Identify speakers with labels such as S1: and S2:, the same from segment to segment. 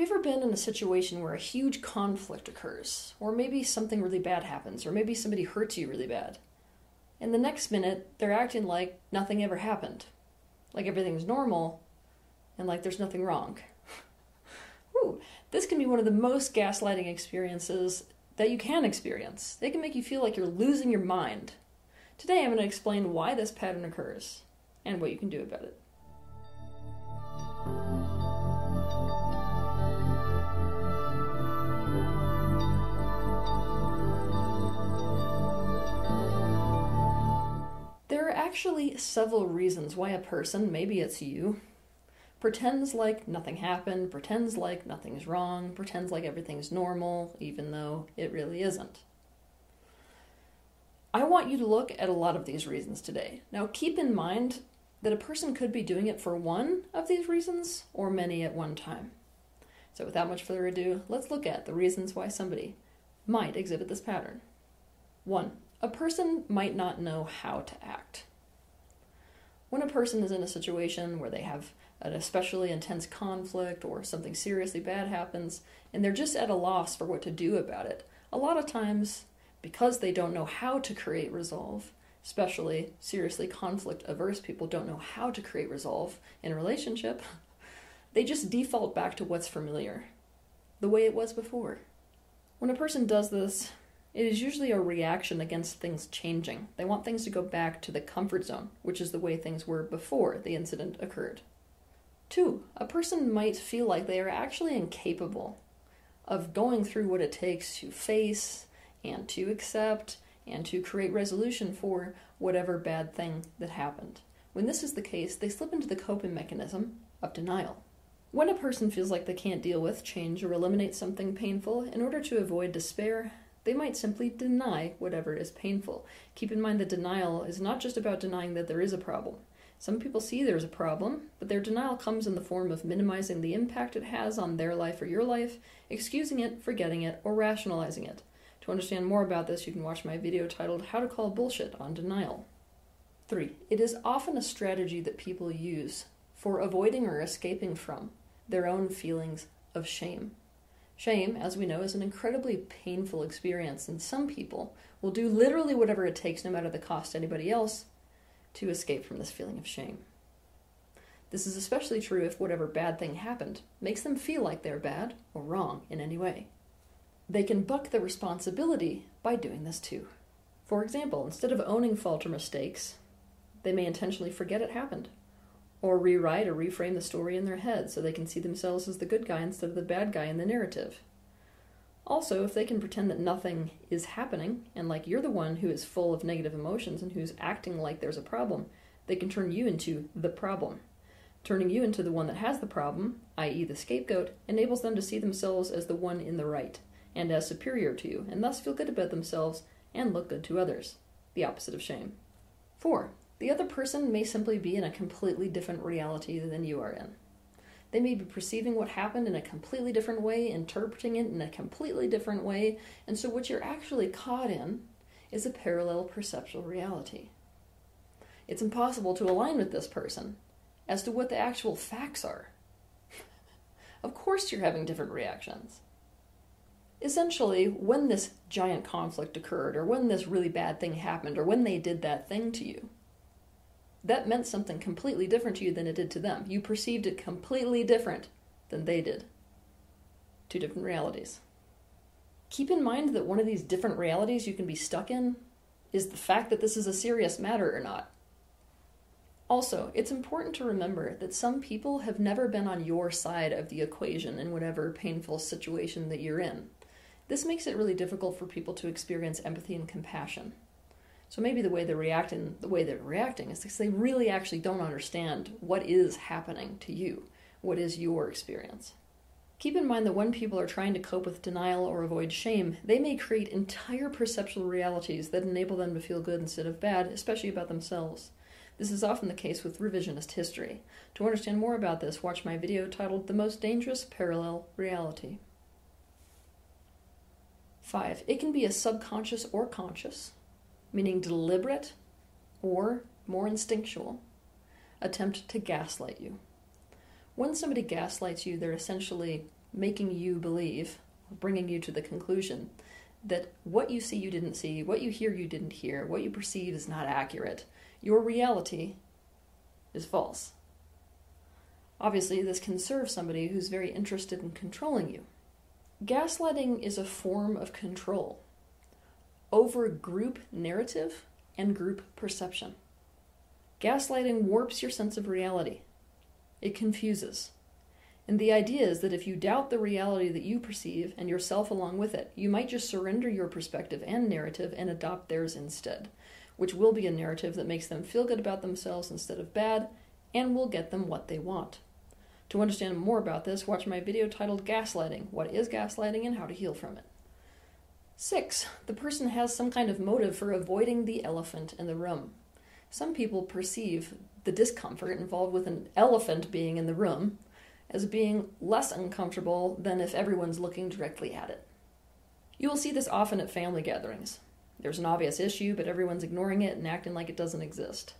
S1: you ever been in a situation where a huge conflict occurs? Or maybe something really bad happens, or maybe somebody hurts you really bad. And the next minute, they're acting like nothing ever happened. Like everything's normal, and like there's nothing wrong. Ooh, this can be one of the most gaslighting experiences that you can experience. They can make you feel like you're losing your mind. Today, I'm going to explain why this pattern occurs and what you can do about it. Actually several reasons why a person, maybe it's you, pretends like nothing happened, pretends like nothing's wrong, pretends like everything's normal, even though it really isn't. I want you to look at a lot of these reasons today. Now, keep in mind that a person could be doing it for one of these reasons or many at one time. So, without much further ado, let's look at the reasons why somebody might exhibit this pattern. One, a person might not know how to act. When a person is in a situation where they have an especially intense conflict or something seriously bad happens and they're just at a loss for what to do about it, a lot of times, because they don't know how to create resolve, especially seriously conflict averse people don't know how to create resolve in a relationship, they just default back to what's familiar, the way it was before. When a person does this, it is usually a reaction against things changing. They want things to go back to the comfort zone, which is the way things were before the incident occurred. Two, a person might feel like they are actually incapable of going through what it takes to face and to accept and to create resolution for whatever bad thing that happened. When this is the case, they slip into the coping mechanism of denial. When a person feels like they can't deal with, change, or eliminate something painful, in order to avoid despair, they might simply deny whatever is painful. Keep in mind that denial is not just about denying that there is a problem. Some people see there's a problem, but their denial comes in the form of minimizing the impact it has on their life or your life, excusing it, forgetting it, or rationalizing it. To understand more about this, you can watch my video titled How to Call Bullshit on Denial. 3. It is often a strategy that people use for avoiding or escaping from their own feelings of shame. Shame, as we know, is an incredibly painful experience, and some people will do literally whatever it takes, no matter the cost to anybody else, to escape from this feeling of shame. This is especially true if whatever bad thing happened makes them feel like they're bad or wrong in any way. They can buck the responsibility by doing this too. For example, instead of owning fault or mistakes, they may intentionally forget it happened or rewrite or reframe the story in their head so they can see themselves as the good guy instead of the bad guy in the narrative. Also, if they can pretend that nothing is happening, and like you're the one who is full of negative emotions and who's acting like there's a problem, they can turn you into the problem. Turning you into the one that has the problem, i.e., the scapegoat, enables them to see themselves as the one in the right and as superior to you, and thus feel good about themselves and look good to others. The opposite of shame. 4. The other person may simply be in a completely different reality than you are in. They may be perceiving what happened in a completely different way, interpreting it in a completely different way, and so what you're actually caught in is a parallel perceptual reality. It's impossible to align with this person as to what the actual facts are. of course, you're having different reactions. Essentially, when this giant conflict occurred, or when this really bad thing happened, or when they did that thing to you, that meant something completely different to you than it did to them. You perceived it completely different than they did. Two different realities. Keep in mind that one of these different realities you can be stuck in is the fact that this is a serious matter or not. Also, it's important to remember that some people have never been on your side of the equation in whatever painful situation that you're in. This makes it really difficult for people to experience empathy and compassion. So maybe the way they're reacting, the way they're reacting is because they really actually don't understand what is happening to you, what is your experience. Keep in mind that when people are trying to cope with denial or avoid shame, they may create entire perceptual realities that enable them to feel good instead of bad, especially about themselves. This is often the case with revisionist history. To understand more about this, watch my video titled The Most Dangerous Parallel Reality. 5. It can be a subconscious or conscious, meaning deliberate or more instinctual, attempt to gaslight you. When somebody gaslights you, they're essentially making you believe, bringing you to the conclusion that what you see you didn't see, what you hear you didn't hear, what you perceive is not accurate. Your reality is false. Obviously, this can serve somebody who's very interested in controlling you. Gaslighting is a form of control over group narrative and group perception. Gaslighting warps your sense of reality. It confuses. And the idea is that if you doubt the reality that you perceive and yourself along with it, you might just surrender your perspective and narrative and adopt theirs instead, which will be a narrative that makes them feel good about themselves instead of bad and will get them what they want. To understand more about this, watch my video titled Gaslighting What is Gaslighting and How to Heal from It. 6. The person has some kind of motive for avoiding the elephant in the room. Some people perceive the discomfort involved with an elephant being in the room as being less uncomfortable than if everyone's looking directly at it. You will see this often at family gatherings. There's an obvious issue, but everyone's ignoring it and acting like it doesn't exist.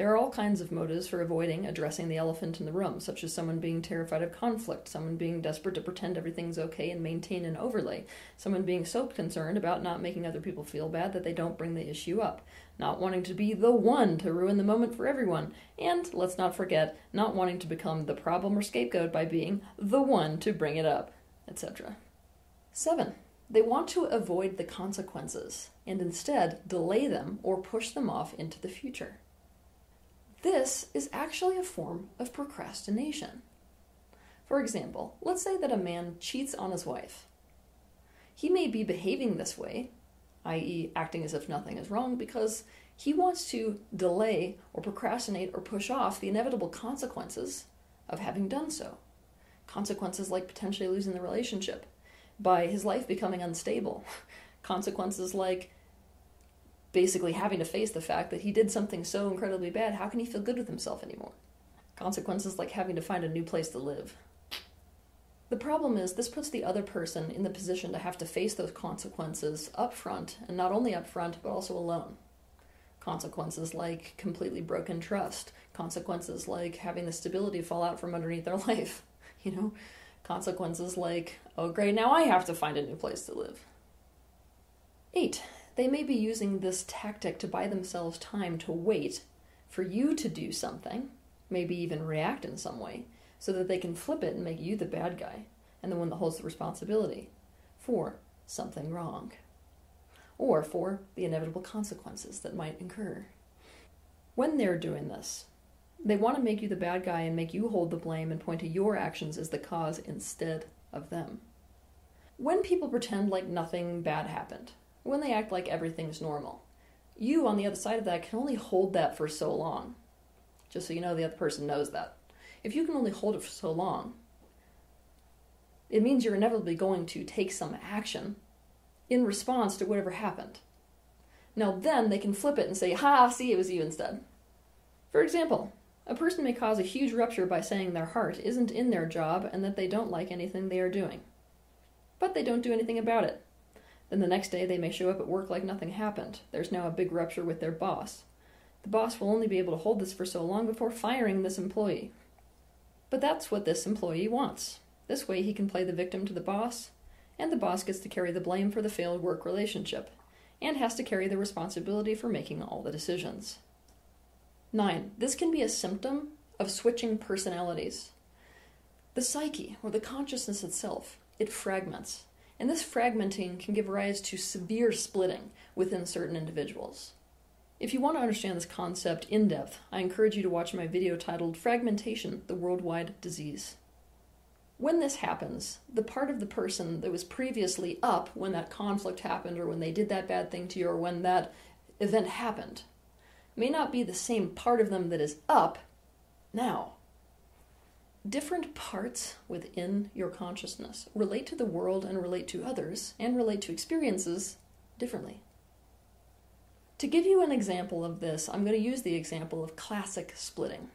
S1: There are all kinds of motives for avoiding addressing the elephant in the room, such as someone being terrified of conflict, someone being desperate to pretend everything's okay and maintain an overlay, someone being so concerned about not making other people feel bad that they don't bring the issue up, not wanting to be the one to ruin the moment for everyone, and, let's not forget, not wanting to become the problem or scapegoat by being the one to bring it up, etc. 7. They want to avoid the consequences and instead delay them or push them off into the future. This is actually a form of procrastination. For example, let's say that a man cheats on his wife. He may be behaving this way, i.e., acting as if nothing is wrong, because he wants to delay or procrastinate or push off the inevitable consequences of having done so. Consequences like potentially losing the relationship, by his life becoming unstable, consequences like basically having to face the fact that he did something so incredibly bad, how can he feel good with himself anymore? Consequences like having to find a new place to live. The problem is, this puts the other person in the position to have to face those consequences up front, and not only up front, but also alone. Consequences like completely broken trust, consequences like having the stability fall out from underneath their life, you know, consequences like, oh great, now I have to find a new place to live. 8. They may be using this tactic to buy themselves time to wait for you to do something, maybe even react in some way, so that they can flip it and make you the bad guy and the one that holds the responsibility for something wrong or for the inevitable consequences that might incur. When they're doing this, they want to make you the bad guy and make you hold the blame and point to your actions as the cause instead of them. When people pretend like nothing bad happened, when they act like everything's normal. You, on the other side of that, can only hold that for so long. Just so you know, the other person knows that. If you can only hold it for so long, it means you're inevitably going to take some action in response to whatever happened. Now, then they can flip it and say, Ha, see, it was you instead. For example, a person may cause a huge rupture by saying their heart isn't in their job and that they don't like anything they are doing. But they don't do anything about it. Then the next day they may show up at work like nothing happened. There's now a big rupture with their boss. The boss will only be able to hold this for so long before firing this employee. But that's what this employee wants. This way he can play the victim to the boss, and the boss gets to carry the blame for the failed work relationship, and has to carry the responsibility for making all the decisions. 9. This can be a symptom of switching personalities. The psyche, or the consciousness itself, it fragments and this fragmenting can give rise to severe splitting within certain individuals. If you want to understand this concept in depth, I encourage you to watch my video titled Fragmentation The Worldwide Disease. When this happens, the part of the person that was previously up when that conflict happened, or when they did that bad thing to you, or when that event happened, may not be the same part of them that is up now different parts within your consciousness relate to the world and relate to others and relate to experiences differently. To give you an example of this, I'm going to use the example of classic splitting.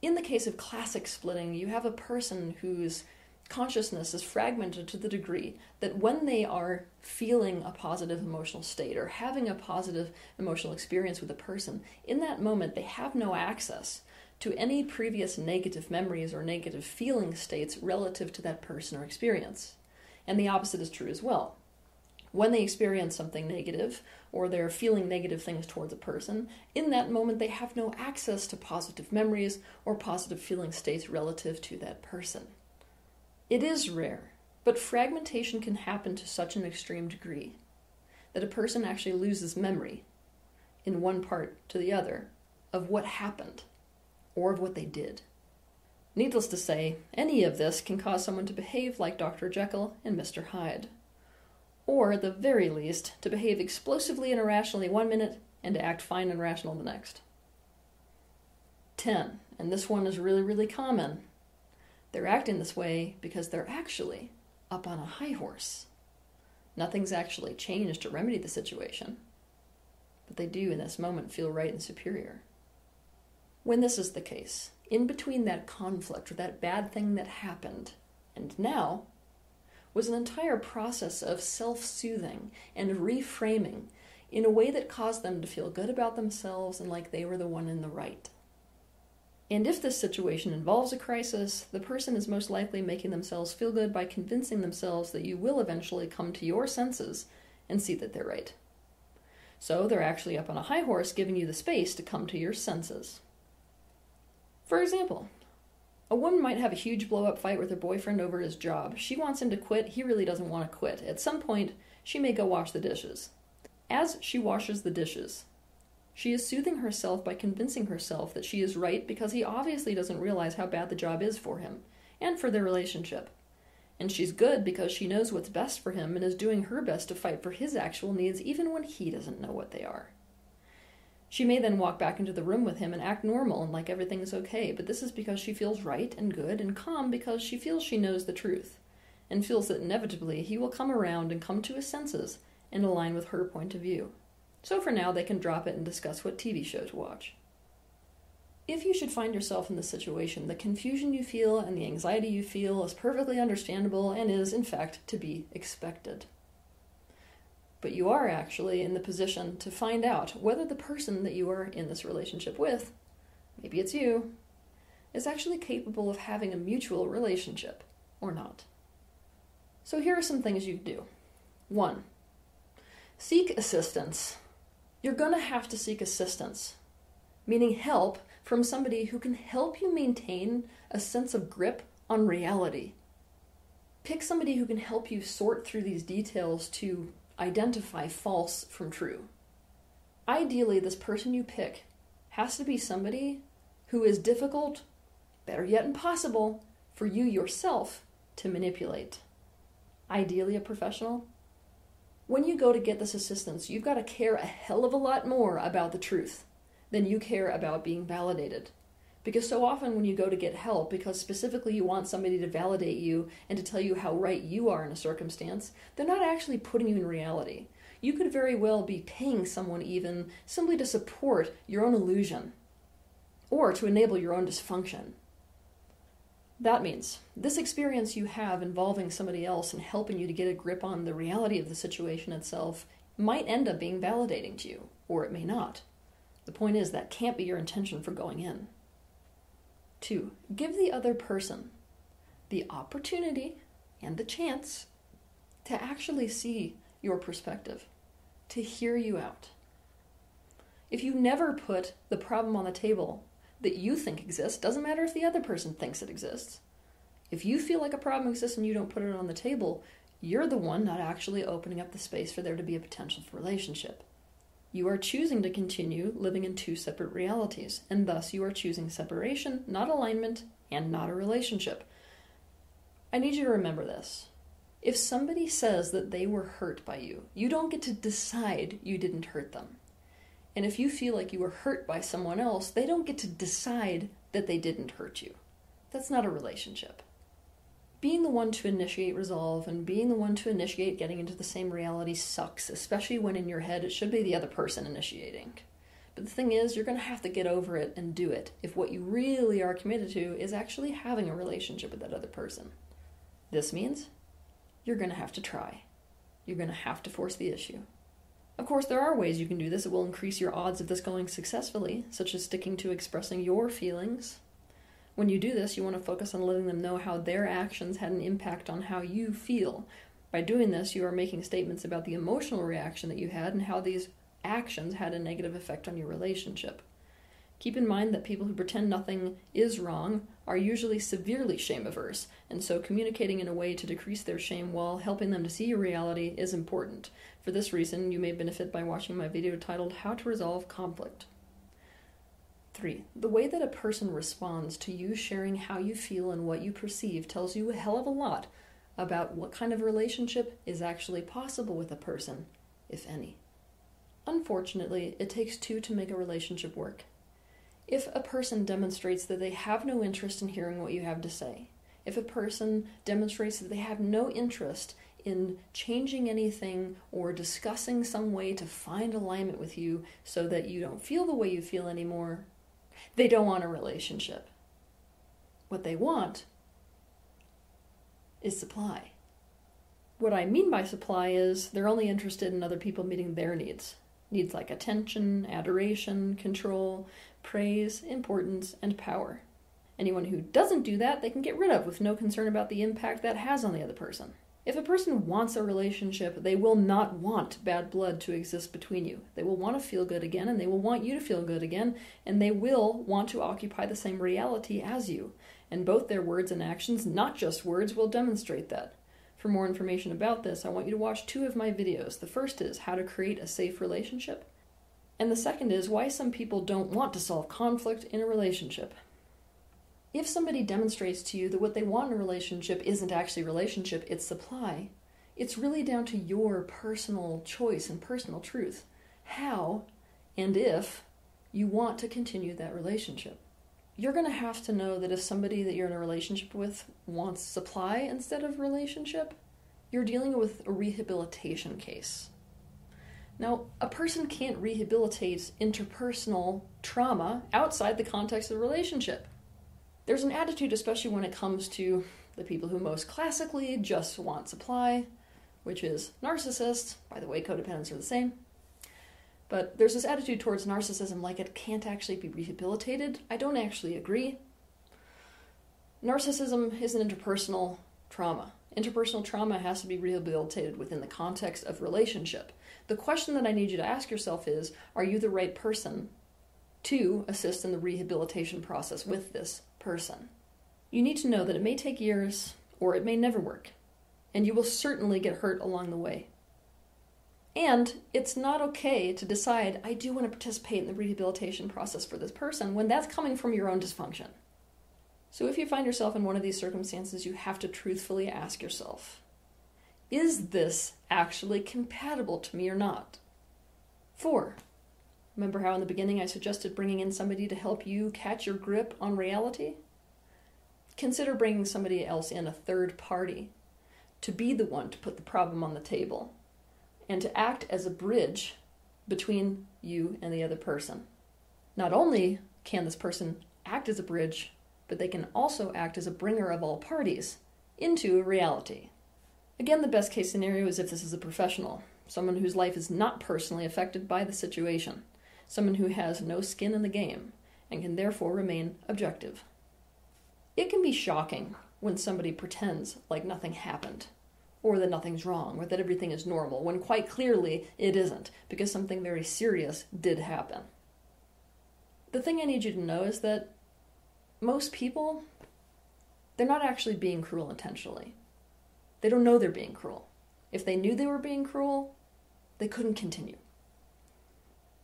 S1: In the case of classic splitting, you have a person whose consciousness is fragmented to the degree that when they are feeling a positive emotional state or having a positive emotional experience with a person, in that moment they have no access to any previous negative memories or negative feeling states relative to that person or experience. And the opposite is true as well. When they experience something negative or they're feeling negative things towards a person, in that moment they have no access to positive memories or positive feeling states relative to that person. It is rare, but fragmentation can happen to such an extreme degree that a person actually loses memory in one part to the other of what happened or of what they did. Needless to say, any of this can cause someone to behave like Dr. Jekyll and Mr. Hyde. Or, at the very least, to behave explosively and irrationally one minute and to act fine and rational the next. 10. And this one is really, really common. They're acting this way because they're actually up on a high horse. Nothing's actually changed to remedy the situation, but they do in this moment feel right and superior. When this is the case, in between that conflict or that bad thing that happened and now was an entire process of self soothing and reframing in a way that caused them to feel good about themselves and like they were the one in the right. And if this situation involves a crisis, the person is most likely making themselves feel good by convincing themselves that you will eventually come to your senses and see that they're right. So they're actually up on a high horse giving you the space to come to your senses. For example, a woman might have a huge blow up fight with her boyfriend over his job. She wants him to quit, he really doesn't want to quit. At some point, she may go wash the dishes. As she washes the dishes, she is soothing herself by convincing herself that she is right because he obviously doesn't realize how bad the job is for him and for their relationship. And she's good because she knows what's best for him and is doing her best to fight for his actual needs even when he doesn't know what they are. She may then walk back into the room with him and act normal and like everything is okay, but this is because she feels right and good and calm because she feels she knows the truth and feels that inevitably he will come around and come to his senses and align with her point of view. So for now, they can drop it and discuss what TV show to watch. If you should find yourself in this situation, the confusion you feel and the anxiety you feel is perfectly understandable and is, in fact, to be expected but you are actually in the position to find out whether the person that you are in this relationship with, maybe it's you, is actually capable of having a mutual relationship or not. So here are some things you do. One, seek assistance. You're going to have to seek assistance, meaning help from somebody who can help you maintain a sense of grip on reality. Pick somebody who can help you sort through these details to identify false from true. Ideally, this person you pick has to be somebody who is difficult, better yet, impossible for you yourself to manipulate. Ideally, a professional. When you go to get this assistance, you've got to care a hell of a lot more about the truth than you care about being validated. Because so often when you go to get help, because specifically you want somebody to validate you and to tell you how right you are in a circumstance, they're not actually putting you in reality. You could very well be paying someone even simply to support your own illusion or to enable your own dysfunction. That means this experience you have involving somebody else and helping you to get a grip on the reality of the situation itself might end up being validating to you, or it may not. The point is, that can't be your intention for going in. Two, give the other person the opportunity and the chance to actually see your perspective, to hear you out. If you never put the problem on the table that you think exists, doesn't matter if the other person thinks it exists. If you feel like a problem exists and you don't put it on the table, you're the one not actually opening up the space for there to be a potential for relationship. You are choosing to continue living in two separate realities, and thus you are choosing separation, not alignment, and not a relationship. I need you to remember this. If somebody says that they were hurt by you, you don't get to decide you didn't hurt them. And if you feel like you were hurt by someone else, they don't get to decide that they didn't hurt you. That's not a relationship being the one to initiate resolve and being the one to initiate getting into the same reality sucks, especially when in your head it should be the other person initiating. But the thing is, you're going to have to get over it and do it if what you really are committed to is actually having a relationship with that other person. This means you're going to have to try. You're going to have to force the issue. Of course, there are ways you can do this that will increase your odds of this going successfully, such as sticking to expressing your feelings. When you do this, you want to focus on letting them know how their actions had an impact on how you feel. By doing this, you are making statements about the emotional reaction that you had and how these actions had a negative effect on your relationship. Keep in mind that people who pretend nothing is wrong are usually severely shame averse, and so communicating in a way to decrease their shame while helping them to see your reality is important. For this reason, you may benefit by watching my video titled How to Resolve Conflict. 3. The way that a person responds to you sharing how you feel and what you perceive tells you a hell of a lot about what kind of relationship is actually possible with a person, if any. Unfortunately, it takes two to make a relationship work. If a person demonstrates that they have no interest in hearing what you have to say, if a person demonstrates that they have no interest in changing anything or discussing some way to find alignment with you so that you don't feel the way you feel anymore, they don't want a relationship. What they want is supply. What I mean by supply is they're only interested in other people meeting their needs. Needs like attention, adoration, control, praise, importance, and power. Anyone who doesn't do that, they can get rid of with no concern about the impact that has on the other person. If a person wants a relationship, they will not want bad blood to exist between you. They will want to feel good again, and they will want you to feel good again, and they will want to occupy the same reality as you. And both their words and actions, not just words, will demonstrate that. For more information about this, I want you to watch two of my videos. The first is how to create a safe relationship, and the second is why some people don't want to solve conflict in a relationship. If somebody demonstrates to you that what they want in a relationship isn't actually relationship, it's supply, it's really down to your personal choice and personal truth. How and if you want to continue that relationship. You're going to have to know that if somebody that you're in a relationship with wants supply instead of relationship, you're dealing with a rehabilitation case. Now, a person can't rehabilitate interpersonal trauma outside the context of a relationship. There's an attitude, especially when it comes to the people who most classically just want supply, which is narcissists. By the way, codependents are the same. But there's this attitude towards narcissism like it can't actually be rehabilitated. I don't actually agree. Narcissism is an interpersonal trauma. Interpersonal trauma has to be rehabilitated within the context of relationship. The question that I need you to ask yourself is Are you the right person to assist in the rehabilitation process with this person? You need to know that it may take years or it may never work, and you will certainly get hurt along the way. And it's not okay to decide, I do want to participate in the rehabilitation process for this person when that's coming from your own dysfunction. So if you find yourself in one of these circumstances, you have to truthfully ask yourself is this actually compatible to me or not? Four, remember how in the beginning I suggested bringing in somebody to help you catch your grip on reality? Consider bringing somebody else in, a third party, to be the one to put the problem on the table and to act as a bridge between you and the other person. Not only can this person act as a bridge, but they can also act as a bringer of all parties into reality. Again, the best case scenario is if this is a professional, someone whose life is not personally affected by the situation, someone who has no skin in the game and can therefore remain objective. It can be shocking when somebody pretends like nothing happened, or that nothing's wrong, or that everything is normal, when quite clearly it isn't, because something very serious did happen. The thing I need you to know is that most people, they're not actually being cruel intentionally. They don't know they're being cruel. If they knew they were being cruel, they couldn't continue.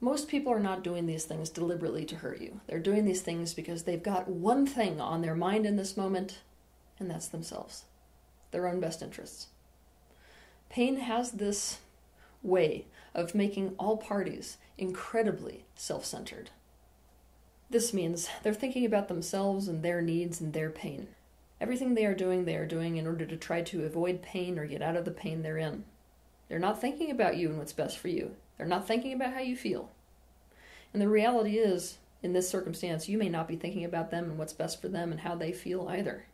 S1: Most people are not doing these things deliberately to hurt you. They're doing these things because they've got one thing on their mind in this moment, and that's themselves, their own best interests. Pain has this way of making all parties incredibly self centered. This means they're thinking about themselves and their needs and their pain. Everything they are doing, they are doing in order to try to avoid pain or get out of the pain they're in. They're not thinking about you and what's best for you. They're not thinking about how you feel. And the reality is, in this circumstance, you may not be thinking about them and what's best for them and how they feel either.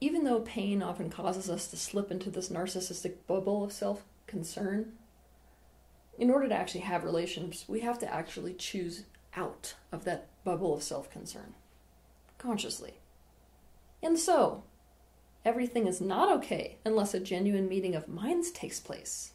S1: Even though pain often causes us to slip into this narcissistic bubble of self concern, in order to actually have relations, we have to actually choose out of that bubble of self concern consciously. And so, everything is not okay unless a genuine meeting of minds takes place.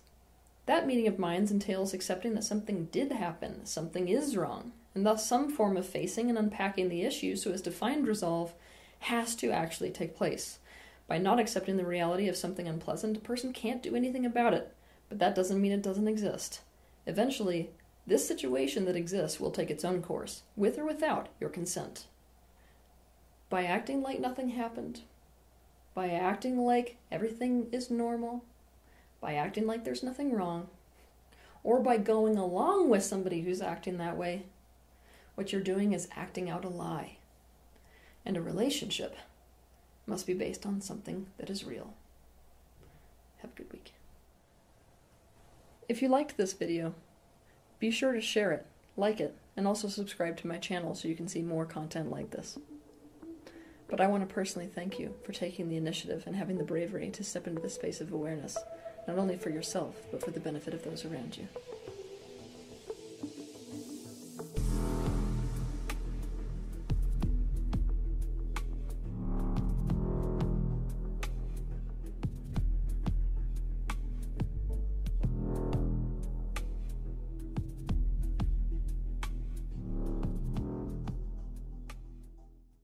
S1: That meeting of minds entails accepting that something did happen, something is wrong, and thus some form of facing and unpacking the issue so as to find resolve has to actually take place. By not accepting the reality of something unpleasant, a person can't do anything about it, but that doesn't mean it doesn't exist. Eventually, this situation that exists will take its own course, with or without your consent. By acting like nothing happened, by acting like everything is normal, by acting like there's nothing wrong, or by going along with somebody who's acting that way, what you're doing is acting out a lie. And a relationship must be based on something that is real. Have a good week. If you liked this video, be sure to share it, like it, and also subscribe to my channel so you can see more content like this. But I want to personally thank you for taking the initiative and having the bravery to step into the space of awareness, not only for yourself, but for the benefit of those around you.